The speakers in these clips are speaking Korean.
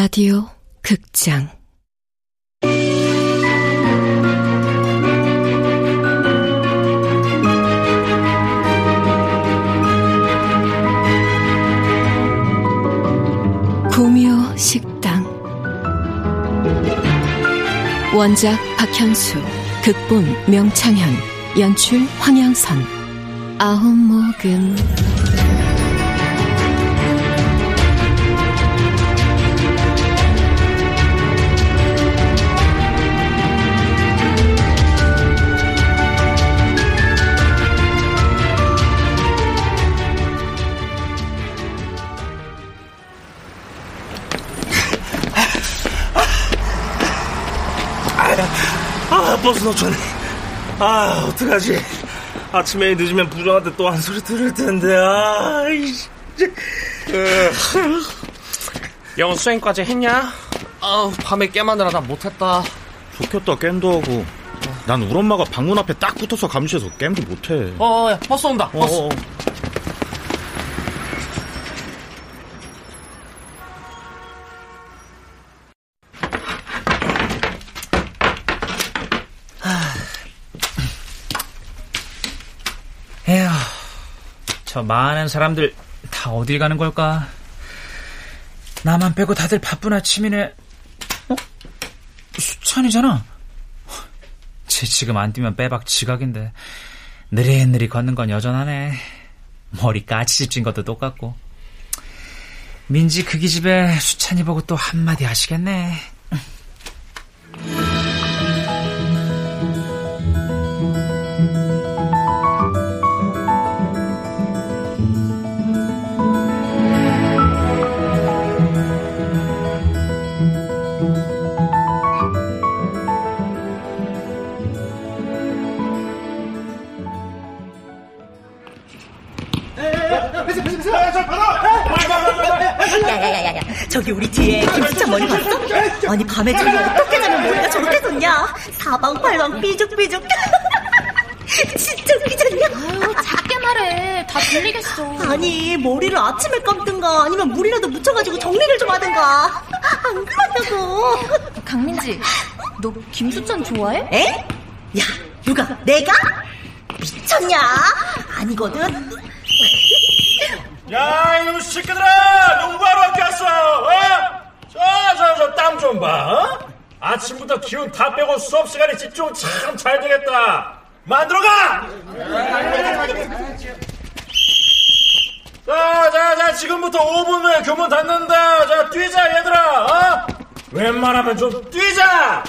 라디오 극장. 구묘 식당. 원작 박현수 극본 명창현 연출 황양선. 아홉 목은 버스 놓쳤네. 아, 어떡하지. 아침에 늦으면 부장한테 또 한 소리 들을 텐데, 아, 이씨. 영어 수행까지 했냐? 아우, 밤에 겜하느라 나 못했다. 좋겠다 겜도 하고 난 우리 엄마가 방문 앞에 딱 붙어서 감시해서 게임도 못해 어, 야, 버스 온다, 버스. 어, 어. 에휴, 저 많은 사람들 다 어딜 가는 걸까? 나만 빼고 다들 바쁜 아침이네. 어? 수찬이잖아. 쟤 지금 안 뛰면 빼박 지각인데. 느릿느릿 걷는 건 여전하네. 머리 까치집 찐 것도 똑같고. 민지 그기 집에 수찬이 보고 또 한마디 하시겠네. 야야야야야 저기 우리 뒤에 김수찬 머리 봤어? 아니 밤에 저기 어떻게 자면 머리가 저렇게 돋냐 사방팔방 삐죽삐죽 진짜 웃기지 않냐? 아유, 작게 말해. 다 들리겠어. 아니 머리를 아침에 감든가 아니면 물이라도 묻혀가지고 정리를 좀 하든가 안 그런다고 강민지, 너 김수찬 좋아해? 에? 야 누가 내가? 미쳤냐? 아니거든 야, 이놈 새끼들아! 농구하러 왔겠어! 어? 저, 저, 저, 땀 좀 봐, 어? 아침부터 기운 다 빼고 수업 시간에 집중 참 잘 되겠다! 만들어가! 자, 자, 자, 지금부터 5분 후에 교문 닫는다! 자, 뛰자, 얘들아! 어? 웬만하면 좀 뛰자!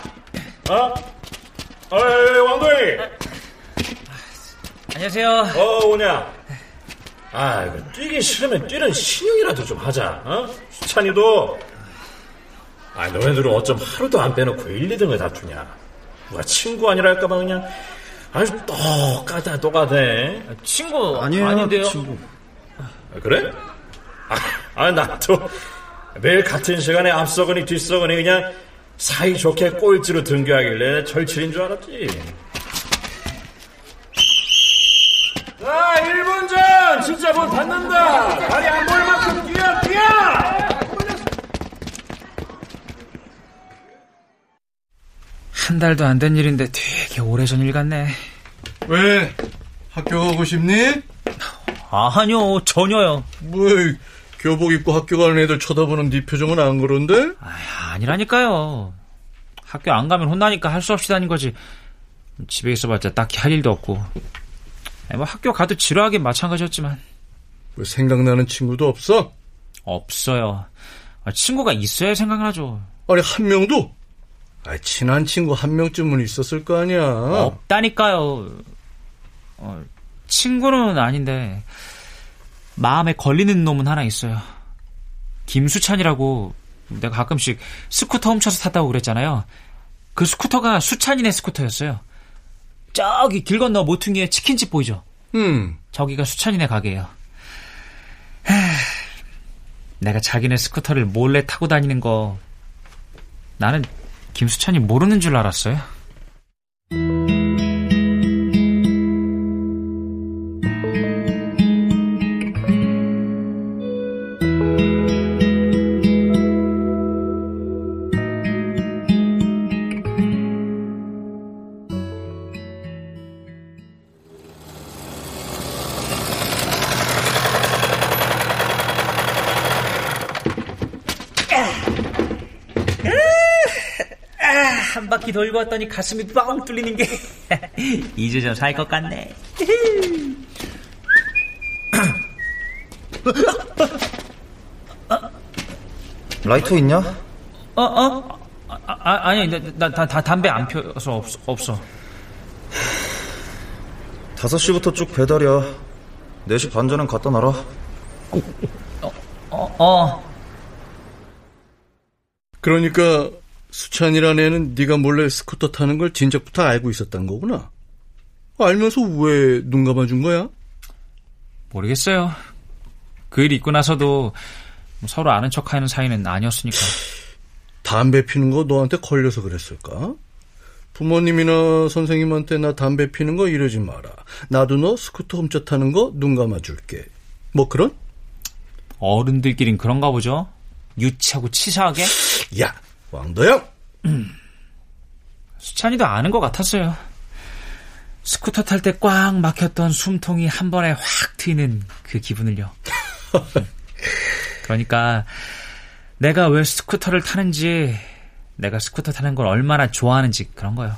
어? 어이, 왕도희! 안녕하세요. 어, 오냐? 아, 이거 뛰기 싫으면 뛰는 신용이라도 좀 하자, 어? 수찬이도. 아, 너네들은 어쩜 하루도 안 빼놓고 1, 2등을 다투냐? 누가 친구 아니랄까봐 그냥 아주 똑같아, 똑같아. 친구 아니에요 아닌데요. 친구 아, 그래? 아, 아, 나도 매일 같은 시간에 앞서거니 뒤서거니 그냥 사이좋게 꼴찌로 등교하길래 절친인 줄 알았지. 자, 1분 전! 진짜 문 닫는다! 다리 안 보일 만큼 뛰어, 뛰어! 한 달도 안 된 일인데 되게 오래전 일 같네. 왜? 학교 가고 싶니? 아니요, 전혀요. 뭐, 교복 입고 학교 가는 애들 쳐다보는 네 표정은 안 그런데? 아, 아니라니까요. 학교 안 가면 혼나니까 할 수 없이 다닌 거지. 집에 있어봤자 딱히 할 일도 없고. 아니, 뭐 학교 가도 지루하긴 마찬가지였지만 뭐 생각나는 친구도 없어? 없어요. 아, 친구가 있어야 생각나죠. 아니, 한 명도? 아, 친한 친구 한 명쯤은 있었을 거 아니야. 없다니까요. 어, 친구는 아닌데 마음에 걸리는 놈은 하나 있어요. 김수찬이라고 내가 가끔씩 스쿠터 훔쳐서 탔다고 그랬잖아요. 그 스쿠터가 수찬이네 스쿠터였어요. 저기 길 건너 모퉁이에 치킨집 보이죠? 음, 저기가 수찬이네 가게예요. 하, 내가 자기네 스쿠터를 몰래 타고 다니는 거 나는 김수찬이 모르는 줄 알았어요. 돌고 왔더니 가슴이 뻥 뚫리는 게 이제 좀살 것 같네. 라이터 있냐? 어, 어? 아, 아, 아니, 나, 나, 나 담배 안 펴서 없, 없어. 5시부터 쭉 배달이야. 4시 반 전엔 갖다 놔라. 어, 어. 그러니까 수찬이란 애는 네가 몰래 스쿠터 타는 걸 진작부터 알고 있었단 거구나. 알면서 왜 눈 감아준 거야? 모르겠어요. 그 일 있고 나서도 서로 아는 척하는 사이는 아니었으니까. 담배 피는 거 너한테 걸려서 그랬을까? 부모님이나 선생님한테 나 담배 피는 거 이르지 마라. 나도 너 스쿠터 훔쳐 타는 거 눈 감아줄게. 뭐 그런? 어른들끼린 그런가 보죠? 유치하고 치사하게? 야, 왕도영! 수찬이도 아는 것 같았어요. 스쿠터 탈 때 꽉 막혔던 숨통이 한 번에 확 트이는 그 기분을요. 그러니까 내가 왜 스쿠터를 타는지, 내가 스쿠터 타는 걸 얼마나 좋아하는지 그런 거요.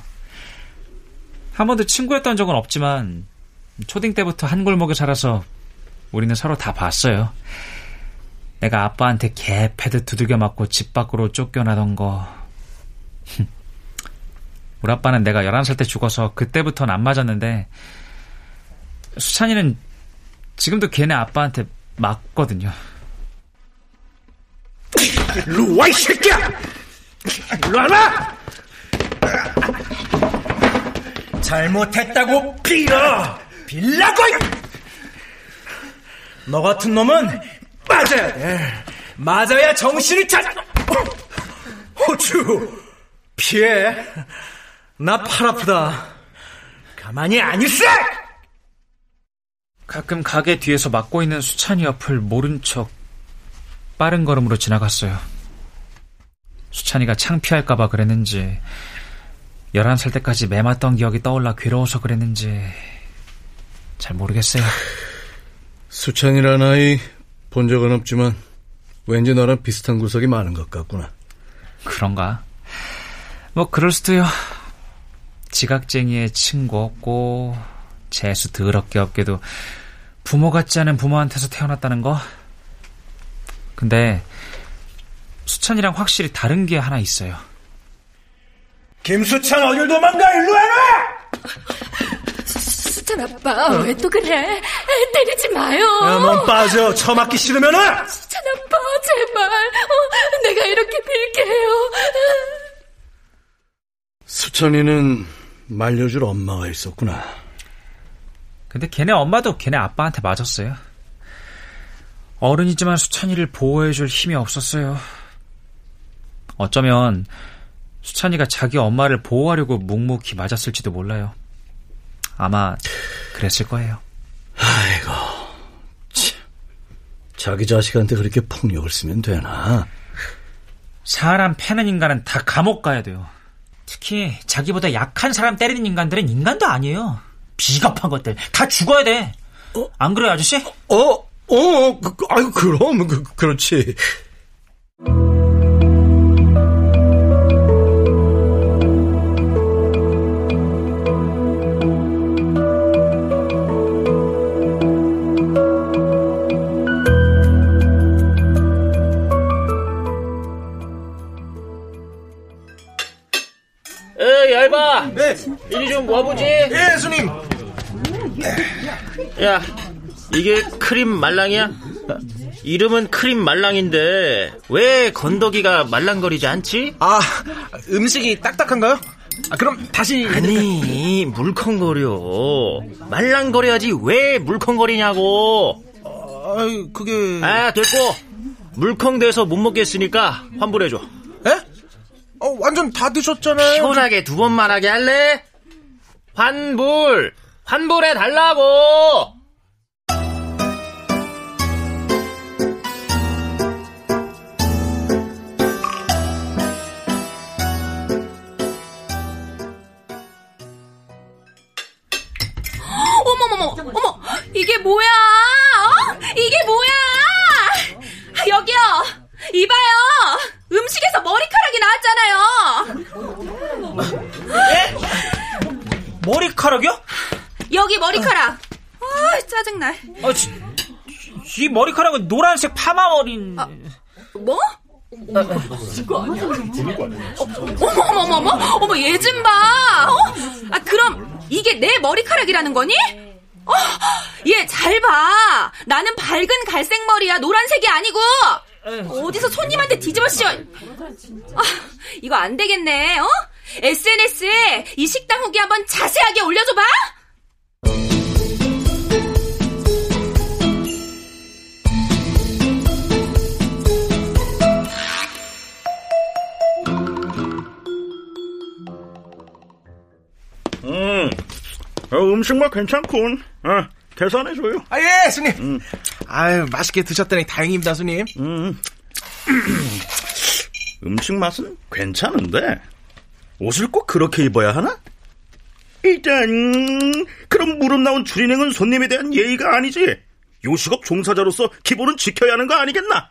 한 번도 친구였던 적은 없지만 초딩 때부터 한 골목에 살아서 우리는 서로 다 봤어요. 내가 아빠한테 개 패드 두들겨 맞고 집 밖으로 쫓겨나던 거. 우리 아빠는 내가 11살 때 죽어서 그때부터는 안 맞았는데 수찬이는 지금도 걔네 아빠한테 맞거든요. 일로 와, 이 새끼야! 일로 와봐! 잘못했다고 빌어! 빌라고! 너 같은 놈은 맞아야 돼. 맞아야 정신을 차려. 호주 피해. 나 팔 아프다. 가만히 안 있어. 가끔 가게 뒤에서 막고 있는 수찬이 옆을 모른 척 빠른 걸음으로 지나갔어요. 수찬이가 창피할까봐 그랬는지, 11살 때까지 매맞던 기억이 떠올라 괴로워서 그랬는지, 잘 모르겠어요. 수찬이란 아이 본 적은 없지만 왠지 너랑 비슷한 구석이 많은 것 같구나. 그런가? 뭐, 그럴 수도요. 지각쟁이의 친구 없고, 재수 더럽게 없게도 부모 같지 않은 부모한테서 태어났다는 거? 근데, 수찬이랑 확실히 다른 게 하나 있어요. 김수찬 어딜 도망가 일로 와라! 수찬 아빠 왜또 그래? 때리지 마요. 야, 넌 빠져. 처맞기 싫으면은! 수찬 아빠 제발. 어, 내가 이렇게 빌게요. 수찬이는 말려줄 엄마가 있었구나. 근데 걔네 엄마도 걔네 아빠한테 맞았어요. 어른이지만 수찬이를 보호해줄 힘이 없었어요. 어쩌면 수찬이가 자기 엄마를 보호하려고 묵묵히 맞았을지도 몰라요. 아마 그랬을 거예요. 아이고, 참. 자기 자식한테 그렇게 폭력을 쓰면 되나? 사람 패는 인간은 다 감옥 가야 돼요. 특히 자기보다 약한 사람 때리는 인간들은 인간도 아니에요. 비겁한 것들 다 죽어야 돼. 안 그래요, 아저씨? 어, 어, 그, 그, 아유, 그럼, 그, 그렇지. 좀 와보지. 예, 스님. 야, 이게 크림 말랑이야? 이름은 크림 말랑인데 왜 건더기가 말랑거리지 않지? 아, 음식이 딱딱한가요? 아, 그럼 다시. 아니, 물컹거려. 말랑거려야지 왜 물컹거리냐고. 아, 그게. 아, 됐고. 물컹돼서 못 먹겠으니까 환불해줘. 에? 어, 완전 다 드셨잖아요. 시원하게 두번 말하게 할래? 환불! 환불해 달라고! 어머머머, 어머, 이게 뭐야? 머리카락. 아, 짜증나. 아, 지, 이 머리카락은 노란색 파마머리. 아, 뭐? 어머, 어머, 어머, 어머, 어머, 얘 좀 봐. 어? 아, 그럼 이게 내 머리카락이라는 거니? 어, 얘 잘 봐. 나는 밝은 갈색 머리야. 노란색이 아니고. 어디서 손님한테 뒤집어 씌워. 아, 이거 안 되겠네. 어? SNS에 이 식당 후기 한번 자세하게 올려줘봐. 어, 음식만 괜찮군. 어, 계산해줘요. 아, 예, 스님. 음. 아유, 맛있게 드셨다니 다행입니다, 스님. 음. 음식 맛은 괜찮은데, 옷을 꼭 그렇게 입어야 하나? 일단, 그럼 무릎 나온 주인행은 손님에 대한 예의가 아니지. 요식업 종사자로서 기본은 지켜야 하는 거 아니겠나?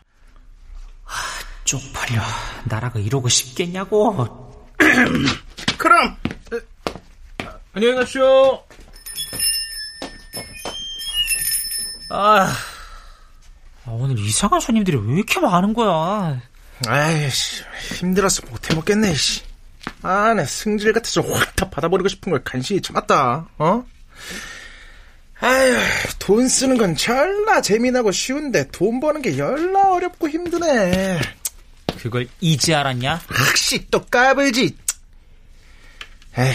하, 쪽팔려. 나라가 이러고 싶겠냐고. 그럼 안녕히 가십시오. 아, 아, 오늘 이상한 손님들이 왜 이렇게 많은 거야? 아이씨, 힘들어서 못해 먹겠네, 씨. 아, 내 승질 같아서 확 다 받아버리고 싶은 걸 간신히 참았다, 어? 아휴, 돈 쓰는 건 절라 재미나고 쉬운데 돈 버는 게 열나 어렵고 힘드네. 그걸 이제 알았냐? 혹시 또 까불지. 에휴,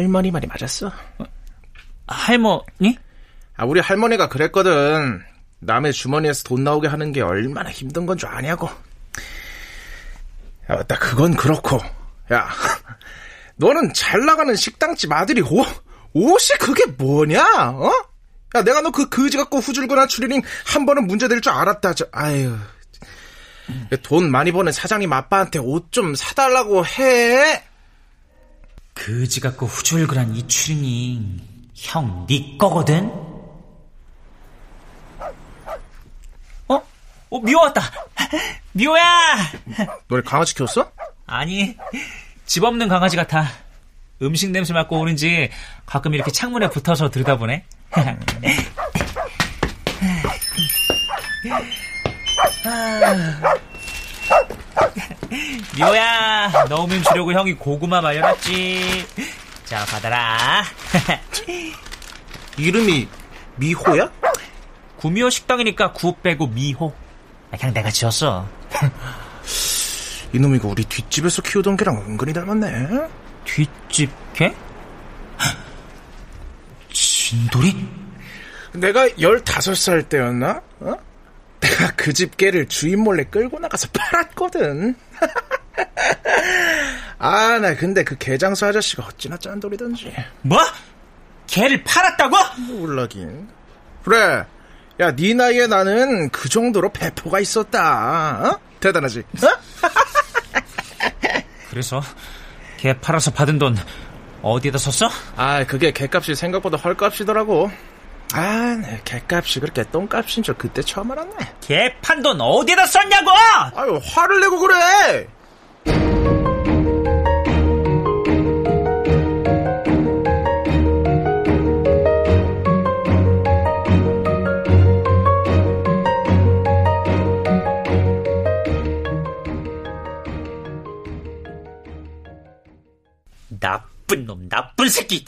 할머니 말이 맞았어. 어? 할머니? 아, 우리 할머니가 그랬거든. 남의 주머니에서 돈 나오게 하는 게 얼마나 힘든 건 줄 아냐고. 야, 맞다. 그건 그렇고. 야, 너는 잘 나가는 식당집 아들이 옷, 옷이 그게 뭐냐? 어? 야, 내가 너 그 그지 갖고 후줄근한 추리닝 한 번은 문제 될 줄 알았다. 저, 아유. 돈 많이 버는 사장님 아빠한테 옷 좀 사달라고 해. 그지 같고 후줄근한 이 추리닝 형 네 거거든? 어? 어 미호 왔다 미호야 너네 강아지 키웠어? 아니 집 없는 강아지 같아 음식 냄새 맡고 오는지 가끔 이렇게 창문에 붙어서 들여다보네 미호야, 너 오면 주려고 형이 고구마 말려놨지. 자, 받아라. 이름이 미호야? 구미호 식당이니까 구 빼고 미호. 아, 그냥 내가 지었어. 이놈 이거 우리 뒷집에서 키우던 개랑 은근히 닮았네. 뒷집 개? 진돌이? 내가 15살 때였나? 어? 내가 그 집 개를 주인 몰래 끌고 나가서 팔았거든. 아, 나 근데 그 개장수 아저씨가 어찌나 짠돌이던지. 뭐? 개를 팔았다고? 몰라긴. 그래. 야, 네 나이에 나는 그 정도로 배포가 있었다. 어? 대단하지? 어? 그래서 개 팔아서 받은 돈 어디에다 썼어? 아, 그게 개값이 생각보다 헐값이더라고. 아, 네, 개값이 그렇게 똥값인 줄 그때 처음 알았네. 개 판 돈 어디에다 썼냐고! 아유, 화를 내고 그래! 나쁜 놈, 나쁜 새끼!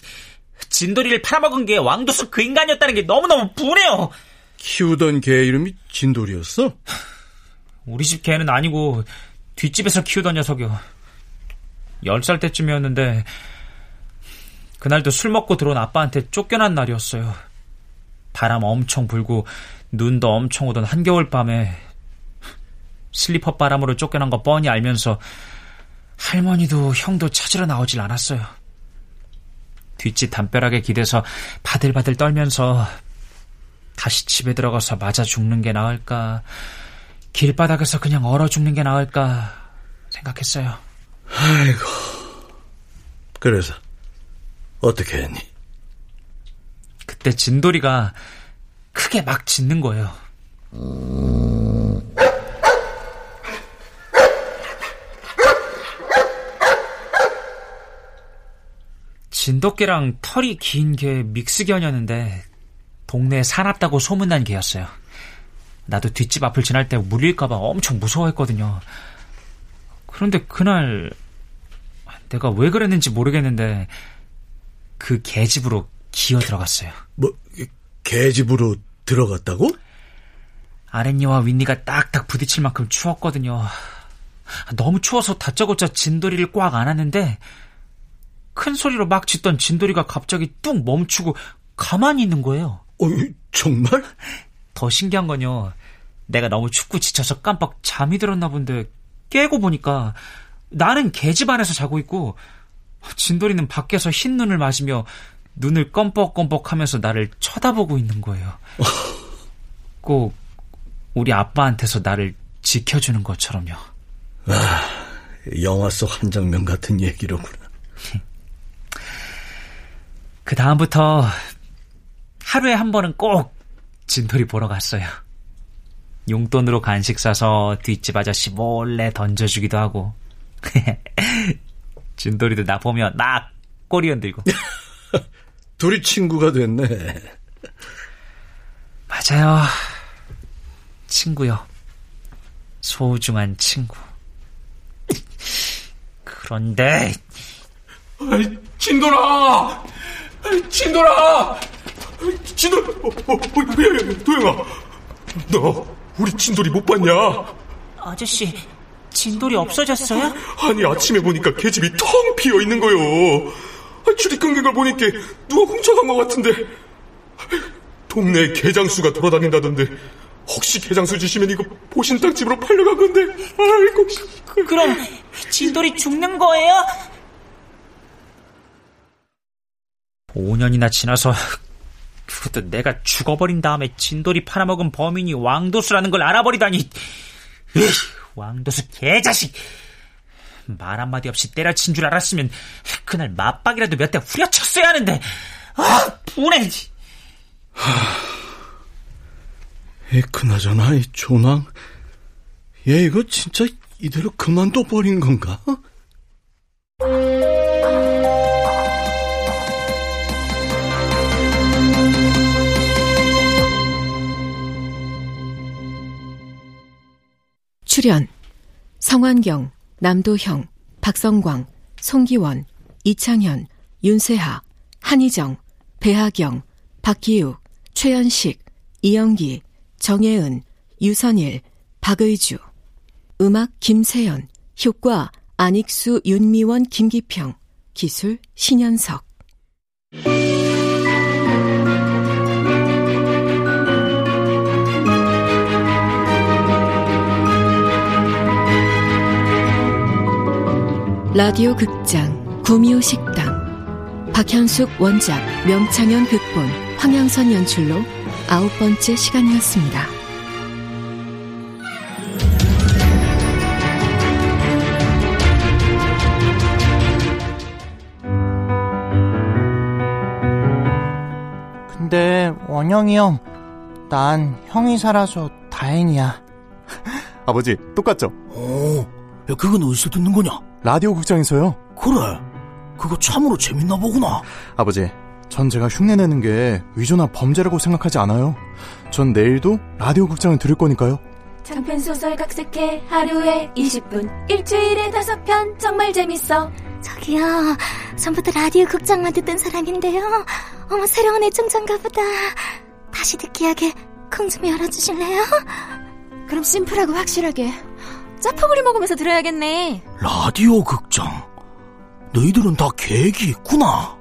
진돌이를 팔아먹은 게 왕도수 그 인간이었다는 게 너무너무 분해요. 키우던 개 이름이 진돌이었어? 우리 집 개는 아니고 뒷집에서 키우던 녀석이요. 10살 때쯤이었는데 그날도 술 먹고 들어온 아빠한테 쫓겨난 날이었어요. 바람 엄청 불고 눈도 엄청 오던 한겨울 밤에 슬리퍼 바람으로 쫓겨난 거 뻔히 알면서 할머니도 형도 찾으러 나오질 않았어요. 뒷집 담벼락에 기대서 바들바들 떨면서 다시 집에 들어가서 맞아 죽는 게 나을까, 길바닥에서 그냥 얼어 죽는 게 나을까 생각했어요. 아이고. 그래서 어떻게 했니? 그때 진돌이가 크게 막 짖는 거예요. 음... 진돗개랑 털이 긴 개 믹스견이었는데 동네에 사납다고 소문난 개였어요. 나도 뒷집 앞을 지날 때 물릴까봐 엄청 무서워했거든요. 그런데 그날 내가 왜 그랬는지 모르겠는데 그 개집으로 기어 들어갔어요. 뭐 개집으로 들어갔다고? 아랫니와 윗니가 딱딱 부딪힐 만큼 추웠거든요. 너무 추워서 다짜고짜 진돌이를 꽉 안았는데 큰 소리로 막 짖던 진돌이가 갑자기 뚝 멈추고 가만히 있는 거예요. 어, 정말? 더 신기한 건요. 내가 너무 춥고 지쳐서 깜빡 잠이 들었나 본데 깨고 보니까 나는 개집 안에서 자고 있고 진돌이는 밖에서 흰 눈을 마시며 눈을 껌뻑껌뻑 하면서 나를 쳐다보고 있는 거예요. 꼭 우리 아빠한테서 나를 지켜주는 것처럼요. 아, 영화 속 한 장면 같은 얘기로구나. 그 다음부터 하루에 한 번은 꼭 진돌이 보러 갔어요. 용돈으로 간식 사서 뒷집 아저씨 몰래 던져주기도 하고. 진돌이도 나 보면 막 꼬리 흔들고. 둘이 친구가 됐네. 맞아요. 친구요. 소중한 친구. 그런데 진돌아! 진돌아! 진돌, 어, 어, 어, 도영아, 너 우리 진돌이 못 봤냐? 아저씨, 진돌이 없어졌어요? 아니 아침에 보니까 계집이 텅 비어 있는 거요. 줄이 끊긴 걸 보니까 누가 훔쳐간 것 같은데. 동네에 개장수가 돌아다닌다던데. 혹시 개장수 주시면 이거 보신탕 집으로 팔려간 건데. 아이고. 그럼 진돌이 죽는 거예요? 5년이나 지나서 그것도 내가 죽어버린 다음에 진돌이 팔아먹은 범인이 왕도수라는 걸 알아버리다니. 으이, 왕도수 개자식. 말 한마디 없이 때려친 줄 알았으면 그날 맞박이라도 몇 대 후려쳤어야 하는데. 아 분해. 에 그나저나 이 조낭 얘 이거 진짜 이대로 그만둬 버린 건가? 출연. 성환경, 남도형, 박성광, 송기원, 이창현, 윤세하, 한희정, 배하경, 박기욱, 최연식, 이영기, 정혜은, 유선일, 박의주. 음악 김세연. 효과 안익수, 윤미원, 김기평. 기술 신현석 라디오 극장 구미호 식당 박현숙 원작 명창현 극본 황양선 연출로 아홉 번째 시간이었습니다. 근데 원영이 형, 난 형이 살아서 다행이야. 아버지, 똑같죠? 어, 야, 그건 어디서 듣는 거냐? 라디오 극장에서요. 그래, 그거 참으로 재밌나 보구나. 아버지, 전 제가 흉내내는 게 위조나 범죄라고 생각하지 않아요. 전 내일도 라디오 극장을 들을 거니까요. 장편 소설 각색해 하루에 20분 일주일에 5편 정말 재밌어 저기요 전부터 라디오 극장만 듣던 사람인데요 어머 새로운 애청자인가 보다 다시 듣기 하게 콩 좀 열어주실래요? 그럼 심플하고 확실하게 짜파구리 먹으면서 들어야겠네. 라디오 극장. 너희들은 다 계획이 있구나